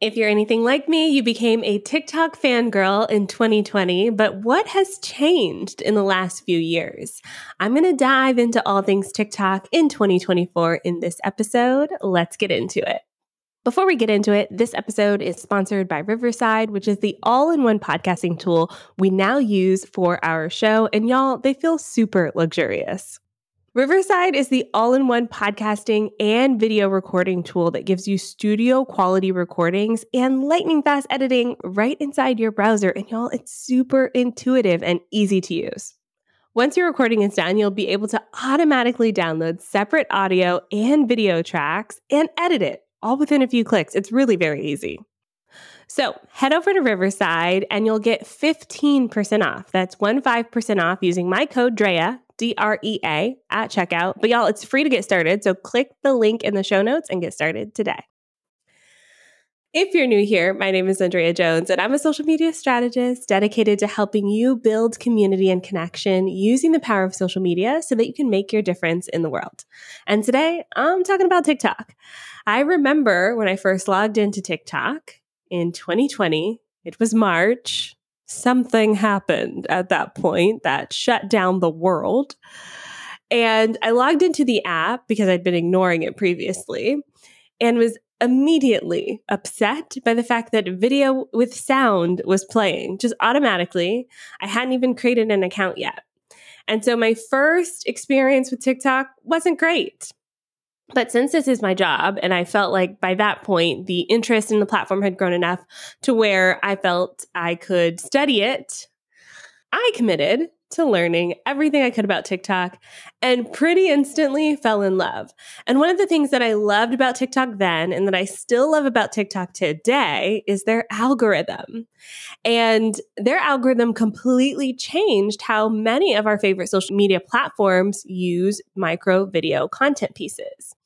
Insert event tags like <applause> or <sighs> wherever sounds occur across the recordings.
If you're anything like me, you became a TikTok fangirl in 2020, but what has changed in the last few years? I'm going to dive into all things TikTok in 2024 in this episode. Let's get into it. Before we get into it, this episode is sponsored by Riverside, which is the all in one podcasting tool we now use for our show. And y'all, they feel super luxurious. Riverside is the all in one podcasting and video recording tool that gives you studio quality recordings and lightning fast editing right inside your browser. And y'all, it's super intuitive and easy to use. Once your recording is done, you'll be able to automatically download separate audio and video tracks and edit it all within a few clicks. It's really very easy. So head over to Riverside and you'll get 15% off. That's 15% off using my code DREA, D R E A at checkout. But y'all, it's free to get started. So click the link in the show notes and get started today. If you're new here, my name is Andrea Jones, and I'm a social media strategist dedicated to helping you build community and connection using the power of social media so that you can make your difference in the world. And today, I'm talking about TikTok. I remember when I first logged into TikTok in 2020, it was March something happened at that point that shut down the world. And I logged into the app because I'd been ignoring it previously and was immediately upset by the fact that video with sound was playing just automatically. I hadn't even created an account yet. And so my first experience with TikTok wasn't great. But since this is my job, and I felt like by that point, the interest in the platform had grown enough to where I felt I could study it, I committed to learning everything I could about TikTok and pretty instantly fell in love. And one of the things that I loved about TikTok then and that I still love about TikTok today is their algorithm. And their algorithm completely changed how many of our favorite social media platforms use micro video content pieces.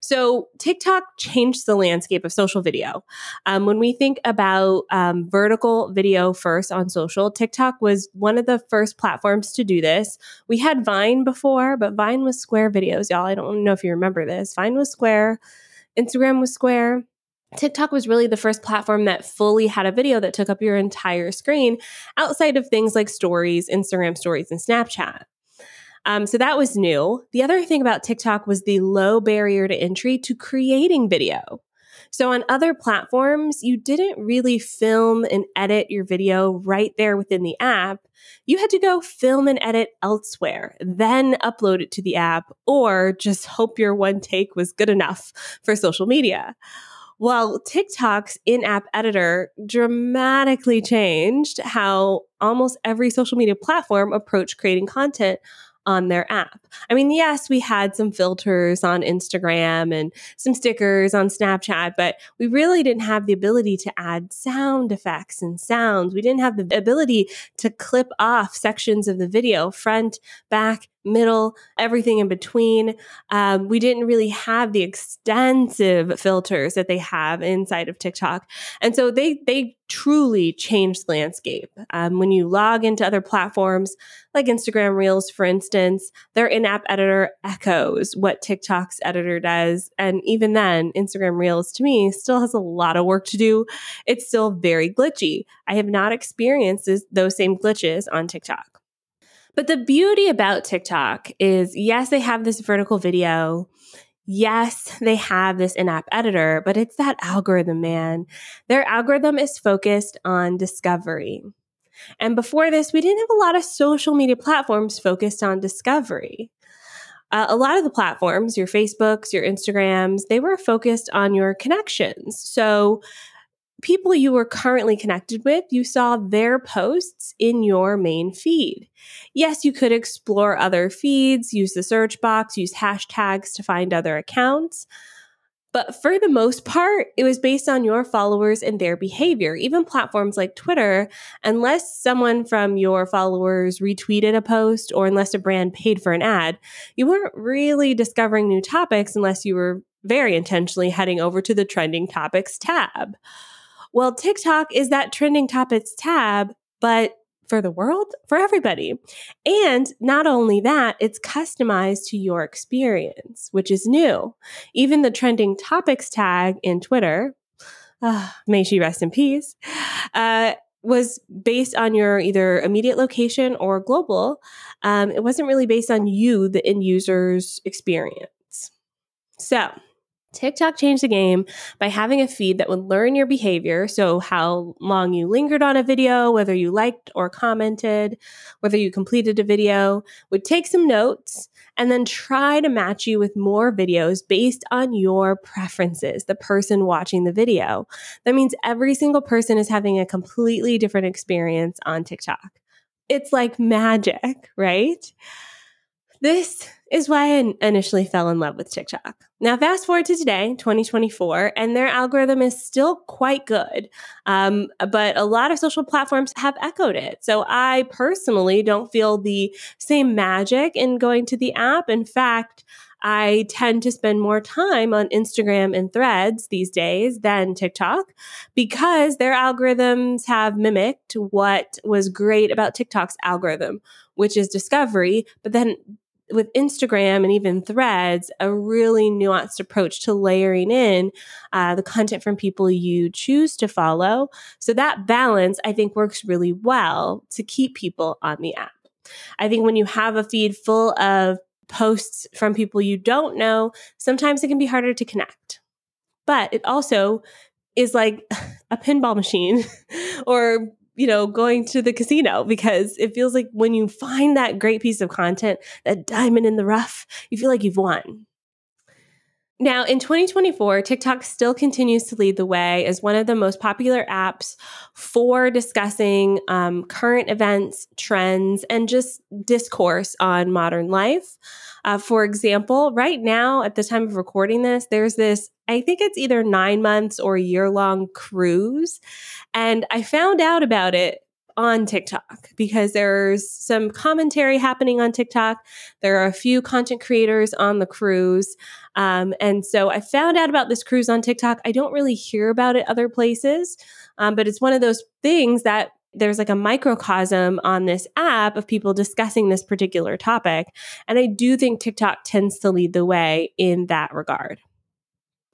So TikTok changed the landscape of social video. Um, when we think about um, vertical video first on social, TikTok was one of the first platforms to do this. We had Vine before, but Vine was square videos, y'all. I don't know if you remember this. Vine was square, Instagram was square. TikTok was really the first platform that fully had a video that took up your entire screen outside of things like stories, Instagram stories, and Snapchat. Um, so that was new. The other thing about TikTok was the low barrier to entry to creating video. So on other platforms, you didn't really film and edit your video right there within the app. You had to go film and edit elsewhere, then upload it to the app, or just hope your one take was good enough for social media. Well, TikTok's in app editor dramatically changed how almost every social media platform approached creating content on their app. I mean, yes, we had some filters on Instagram and some stickers on Snapchat, but we really didn't have the ability to add sound effects and sounds. We didn't have the ability to clip off sections of the video, front, back, middle, everything in between. Um, we didn't really have the extensive filters that they have inside of TikTok, and so they they truly changed the landscape. Um, when you log into other platforms like Instagram Reels, for instance, their in-app editor echoes what TikTok's editor does, and even then, Instagram Reels to me still has a lot of work to do. It's still very glitchy. I have not experienced those same glitches on TikTok. But the beauty about TikTok is yes, they have this vertical video. Yes, they have this in app editor, but it's that algorithm, man. Their algorithm is focused on discovery. And before this, we didn't have a lot of social media platforms focused on discovery. Uh, a lot of the platforms, your Facebooks, your Instagrams, they were focused on your connections. So people you were currently connected with, you saw their posts in your main feed. Yes, you could explore other feeds, use the search box, use hashtags to find other accounts. But for the most part, it was based on your followers and their behavior. Even platforms like Twitter, unless someone from your followers retweeted a post or unless a brand paid for an ad, you weren't really discovering new topics unless you were very intentionally heading over to the trending topics tab. Well, TikTok is that trending topics tab, but for the world, for everybody. And not only that, it's customized to your experience, which is new. Even the trending topics tag in Twitter, uh, may she rest in peace, uh, was based on your either immediate location or global. Um, it wasn't really based on you, the end user's experience. So, TikTok changed the game by having a feed that would learn your behavior. So, how long you lingered on a video, whether you liked or commented, whether you completed a video, would take some notes and then try to match you with more videos based on your preferences, the person watching the video. That means every single person is having a completely different experience on TikTok. It's like magic, right? This is why I initially fell in love with TikTok. Now, fast forward to today, 2024, and their algorithm is still quite good. Um, but a lot of social platforms have echoed it. So I personally don't feel the same magic in going to the app. In fact, I tend to spend more time on Instagram and threads these days than TikTok because their algorithms have mimicked what was great about TikTok's algorithm, which is discovery, but then with Instagram and even threads, a really nuanced approach to layering in uh, the content from people you choose to follow. So that balance, I think, works really well to keep people on the app. I think when you have a feed full of posts from people you don't know, sometimes it can be harder to connect. But it also is like <laughs> a pinball machine <laughs> or you know, going to the casino because it feels like when you find that great piece of content, that diamond in the rough, you feel like you've won. Now, in 2024, TikTok still continues to lead the way as one of the most popular apps for discussing um, current events, trends, and just discourse on modern life. Uh, for example, right now, at the time of recording this, there's this, I think it's either nine months or a year long cruise. And I found out about it on TikTok because there's some commentary happening on TikTok. There are a few content creators on the cruise. Um, and so I found out about this cruise on TikTok. I don't really hear about it other places, um, but it's one of those things that there's like a microcosm on this app of people discussing this particular topic. And I do think TikTok tends to lead the way in that regard.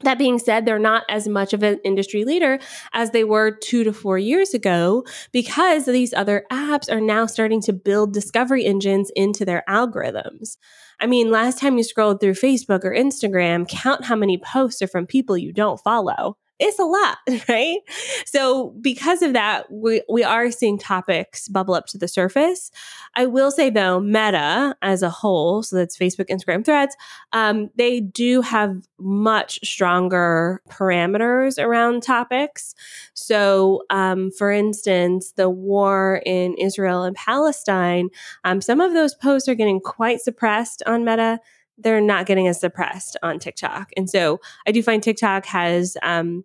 That being said, they're not as much of an industry leader as they were two to four years ago because these other apps are now starting to build discovery engines into their algorithms. I mean, last time you scrolled through Facebook or Instagram, count how many posts are from people you don't follow it's a lot, <laughs> right? So because of that, we, we are seeing topics bubble up to the surface. I will say though, Meta as a whole, so that's Facebook, Instagram, Threads, um, they do have much stronger parameters around topics. So, um, for instance, the war in Israel and Palestine, um, some of those posts are getting quite suppressed on Meta they're not getting as suppressed on TikTok. And so I do find TikTok has um,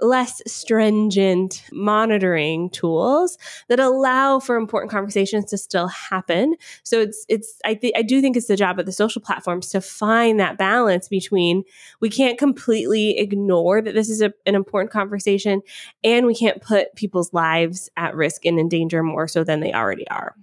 less stringent monitoring tools that allow for important conversations to still happen. So it's it's I I do think it's the job of the social platforms to find that balance between we can't completely ignore that this is a, an important conversation and we can't put people's lives at risk and in danger more so than they already are.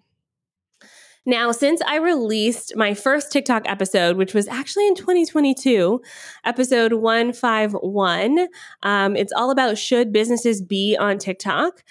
Now, since I released my first TikTok episode, which was actually in 2022, episode 151, um, it's all about should businesses be on TikTok?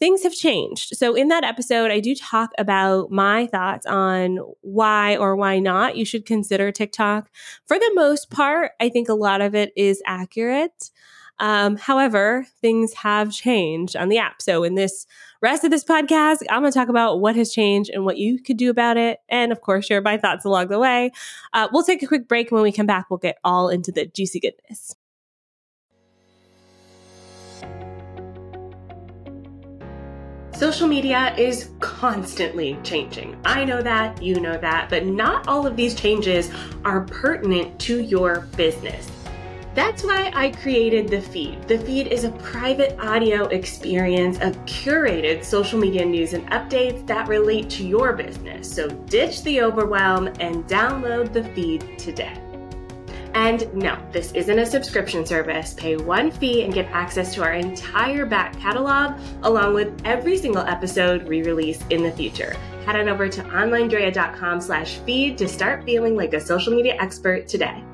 Things have changed. So, in that episode, I do talk about my thoughts on why or why not you should consider TikTok. For the most part, I think a lot of it is accurate. Um, however, things have changed on the app. So, in this rest of this podcast, I'm going to talk about what has changed and what you could do about it. And of course, share my thoughts along the way. Uh, we'll take a quick break. When we come back, we'll get all into the juicy goodness. Social media is constantly changing. I know that, you know that, but not all of these changes are pertinent to your business. That's why I created the feed. The feed is a private audio experience of curated social media news and updates that relate to your business. So ditch the overwhelm and download the feed today. And no, this isn't a subscription service. Pay one fee and get access to our entire back catalog, along with every single episode we release in the future. Head on over to onlinedrea.com slash feed to start feeling like a social media expert today.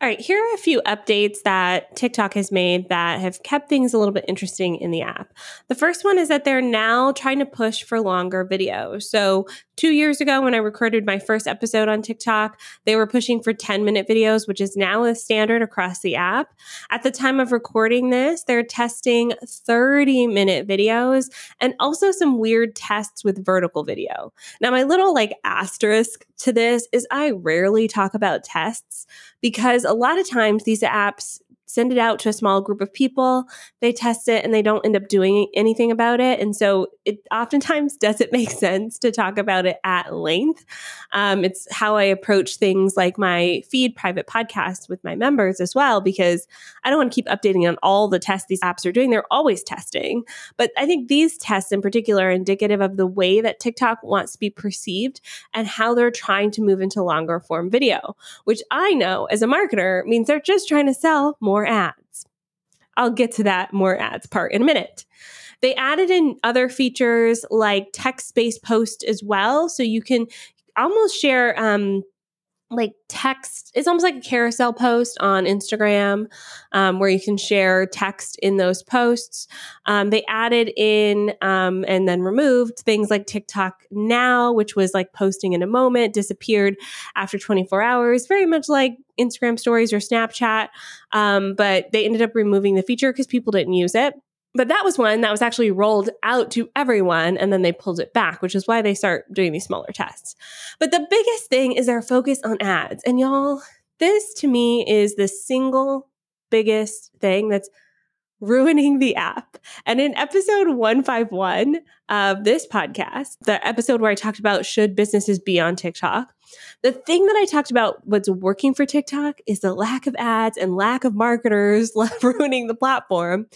All right, here are a few updates that TikTok has made that have kept things a little bit interesting in the app. The first one is that they're now trying to push for longer videos. So, two years ago, when I recorded my first episode on TikTok, they were pushing for 10 minute videos, which is now a standard across the app. At the time of recording this, they're testing 30 minute videos and also some weird tests with vertical video. Now, my little like asterisk to this is I rarely talk about tests because a lot of times these apps send it out to a small group of people, they test it, and they don't end up doing anything about it. And so it oftentimes <laughs> doesn't make sense to talk about it at length. Um, it's how I approach things like my feed private podcasts with my members as well, because I don't want to keep updating on all the tests these apps are doing. They're always testing. But I think these tests in particular are indicative of the way that TikTok wants to be perceived and how they're trying to move into longer form video, which I know as a marketer means they're just trying to sell more more ads. I'll get to that more ads part in a minute. They added in other features like text based post as well. So you can almost share um, like text it's almost like a carousel post on instagram um, where you can share text in those posts. Um, they added in um, and then removed things like tiktok now which was like posting in a moment disappeared after 24 hours very much like instagram stories or snapchat. Um, but they ended up removing the feature because people didn't use it but that was one that was actually rolled out to everyone and then they pulled it back, which is why they start doing these smaller tests. But the biggest thing is their focus on ads. And y'all, this to me is the single biggest thing that's ruining the app. And in episode 151 of this podcast, the episode where I talked about should businesses be on TikTok, the thing that I talked about what's working for TikTok is the lack of ads and lack of marketers <laughs> ruining the platform.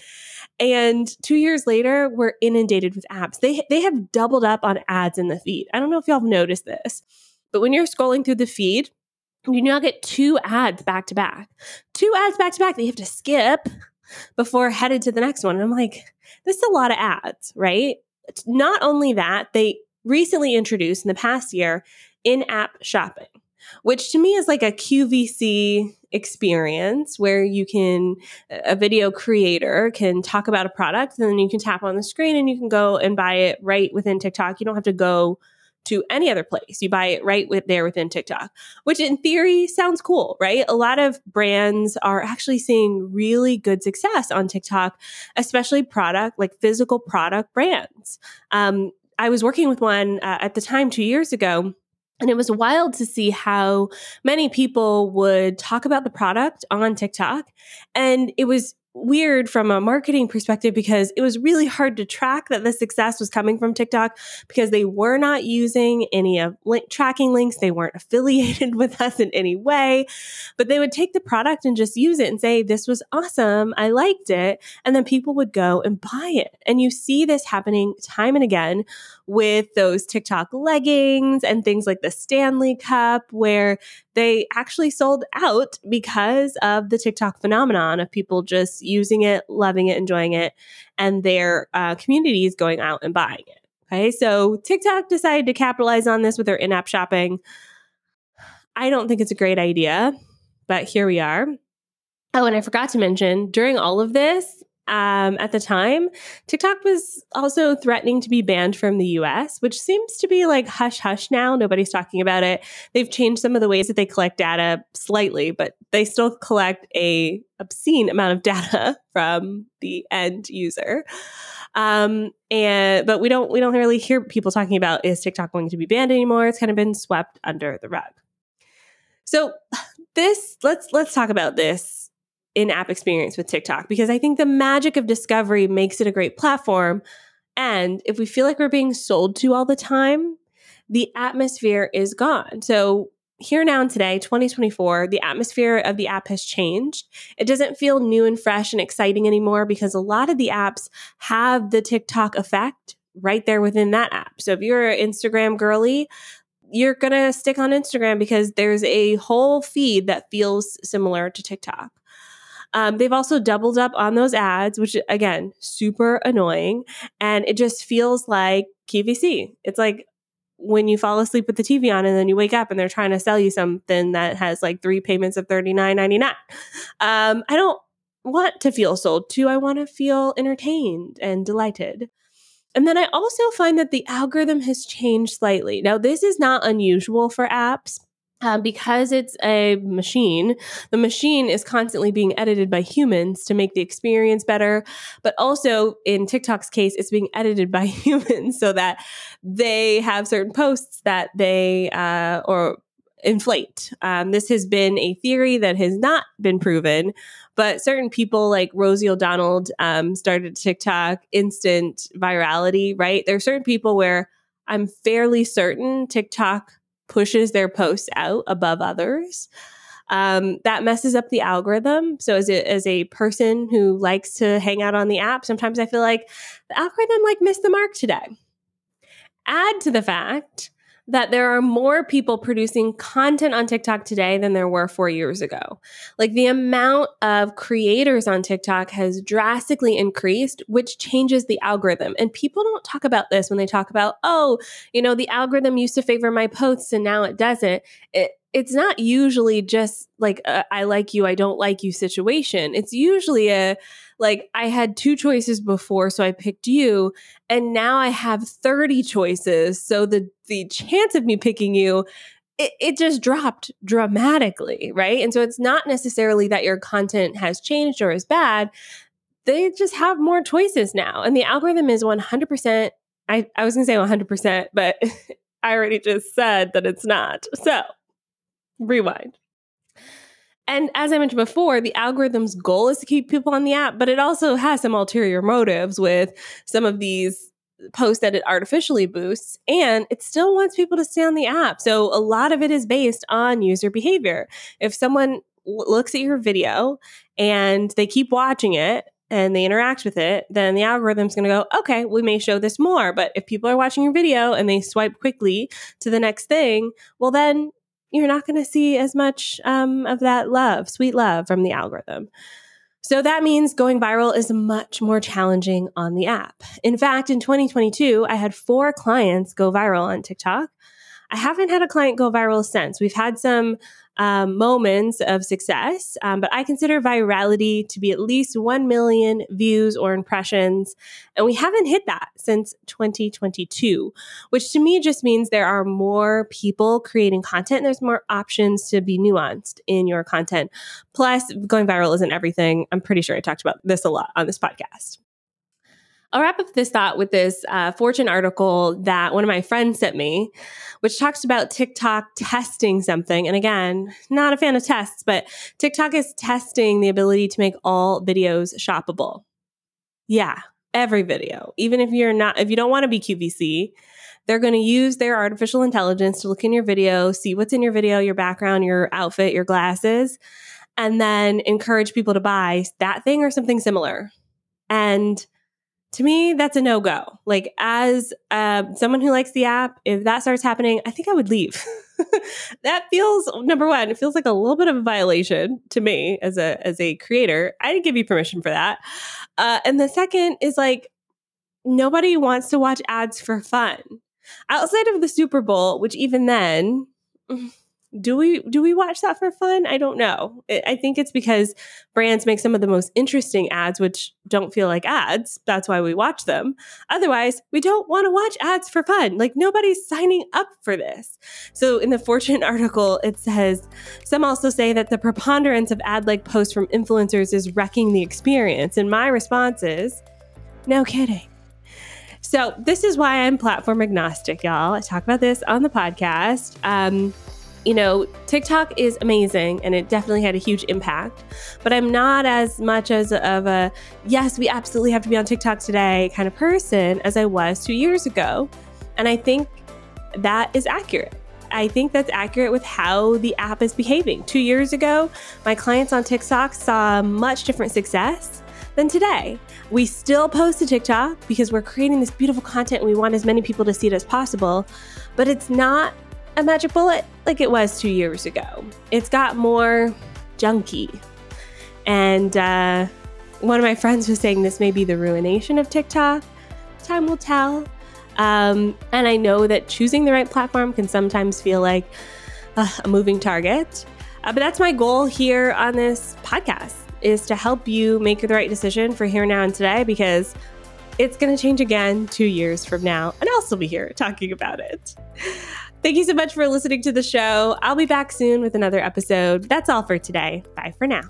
And two years later, we're inundated with apps. They, they have doubled up on ads in the feed. I don't know if y'all have noticed this, but when you're scrolling through the feed, you now get two ads back to back. Two ads back to back that you have to skip before headed to the next one. And I'm like, this is a lot of ads, right? Not only that, they recently introduced in the past year in app shopping, which to me is like a QVC experience where you can a video creator can talk about a product and then you can tap on the screen and you can go and buy it right within TikTok. You don't have to go to any other place. You buy it right with there within TikTok, which in theory sounds cool, right? A lot of brands are actually seeing really good success on TikTok, especially product like physical product brands. Um, I was working with one uh, at the time two years ago and it was wild to see how many people would talk about the product on TikTok. And it was weird from a marketing perspective because it was really hard to track that the success was coming from TikTok because they were not using any of link tracking links. They weren't <laughs> affiliated with us in any way, but they would take the product and just use it and say, this was awesome. I liked it. And then people would go and buy it. And you see this happening time and again with those TikTok leggings and things like the Stanley Cup, where they actually sold out because of the TikTok phenomenon of people just using it, loving it, enjoying it, and their uh, communities going out and buying it. Okay, so TikTok decided to capitalize on this with their in app shopping. I don't think it's a great idea, but here we are. Oh, and I forgot to mention during all of this, um, at the time, TikTok was also threatening to be banned from the US, which seems to be like hush hush now. Nobody's talking about it. They've changed some of the ways that they collect data slightly, but they still collect a obscene amount of data <laughs> from the end user. Um, and but we don't we don't really hear people talking about is TikTok going to be banned anymore? It's kind of been swept under the rug. So <sighs> this let's let's talk about this in app experience with TikTok because I think the magic of discovery makes it a great platform. And if we feel like we're being sold to all the time, the atmosphere is gone. So, here now and today, 2024, the atmosphere of the app has changed. It doesn't feel new and fresh and exciting anymore because a lot of the apps have the TikTok effect right there within that app. So, if you're an Instagram girly, you're going to stick on Instagram because there's a whole feed that feels similar to TikTok. Um, they've also doubled up on those ads, which again, super annoying. And it just feels like QVC. It's like, when you fall asleep with the TV on and then you wake up and they're trying to sell you something that has like three payments of $39.99. Um, I don't want to feel sold to. I want to feel entertained and delighted. And then I also find that the algorithm has changed slightly. Now, this is not unusual for apps. Uh, because it's a machine, the machine is constantly being edited by humans to make the experience better. But also, in TikTok's case, it's being edited by <laughs> humans so that they have certain posts that they uh, or inflate. Um, this has been a theory that has not been proven, but certain people like Rosie O'Donnell um, started TikTok instant virality, right? There are certain people where I'm fairly certain TikTok pushes their posts out above others. Um, that messes up the algorithm. So as a, as a person who likes to hang out on the app, sometimes I feel like the algorithm like missed the mark today. Add to the fact that there are more people producing content on TikTok today than there were four years ago. Like the amount of creators on TikTok has drastically increased, which changes the algorithm. And people don't talk about this when they talk about, oh, you know, the algorithm used to favor my posts and now it doesn't. It, it's not usually just like a, I like you, I don't like you situation. It's usually a like I had two choices before, so I picked you, and now I have 30 choices. So the the chance of me picking you it, it just dropped dramatically, right? And so it's not necessarily that your content has changed or is bad. They just have more choices now. And the algorithm is 100%. I, I was going to say 100%, but <laughs> I already just said that it's not. So rewind. And as I mentioned before, the algorithm's goal is to keep people on the app, but it also has some ulterior motives with some of these posts that it artificially boosts, and it still wants people to stay on the app. So a lot of it is based on user behavior. If someone looks at your video and they keep watching it, and they interact with it, then the algorithm's going to go, okay, we may show this more. But if people are watching your video and they swipe quickly to the next thing, well, then you're not going to see as much um, of that love, sweet love from the algorithm. So that means going viral is much more challenging on the app. In fact, in 2022, I had four clients go viral on TikTok. I haven't had a client go viral since. We've had some um, moments of success, um, but I consider virality to be at least 1 million views or impressions. And we haven't hit that since 2022, which to me just means there are more people creating content there's more options to be nuanced in your content. Plus, going viral isn't everything. I'm pretty sure I talked about this a lot on this podcast. I'll wrap up this thought with this uh, Fortune article that one of my friends sent me, which talks about TikTok testing something. And again, not a fan of tests, but TikTok is testing the ability to make all videos shoppable. Yeah, every video. Even if you're not, if you don't want to be QVC, they're going to use their artificial intelligence to look in your video, see what's in your video, your background, your outfit, your glasses, and then encourage people to buy that thing or something similar. And to me, that's a no go. Like, as uh, someone who likes the app, if that starts happening, I think I would leave. <laughs> that feels number one. It feels like a little bit of a violation to me as a as a creator. I didn't give you permission for that. Uh, and the second is like nobody wants to watch ads for fun outside of the Super Bowl, which even then <laughs> do we do we watch that for fun? I don't know. I think it's because brands make some of the most interesting ads which don't feel like ads. That's why we watch them. Otherwise we don't want to watch ads for fun. Like nobody's signing up for this. So in the fortune <laughs> article it says some also say that the preponderance of ad like posts from influencers is wrecking the experience. And my response is no kidding. So this is why i'm platform agnostic y'all. I talk about this on the podcast. Um, you know, TikTok is amazing and it definitely had a huge impact, but I'm not as much as of a yes, we absolutely have to be on TikTok today kind of person as I was 2 years ago. And I think that is accurate. I think that's accurate with how the app is behaving. 2 years ago, my clients on TikTok saw much different success than today. We still post to TikTok because we're creating this beautiful content and we want as many people to see it as possible, but it's not a magic bullet like it was two years ago. It's got more junky. And uh, one of my friends was saying this may be the ruination of TikTok. Time will tell. Um, and I know that choosing the right platform can sometimes feel like uh, a moving target. Uh, but that's my goal here on this podcast is to help you make the right decision for here, now, and today because it's going to change again two years from now. And I'll still be here talking about it. Thank you so much for listening to the show. I'll be back soon with another episode. That's all for today. Bye for now.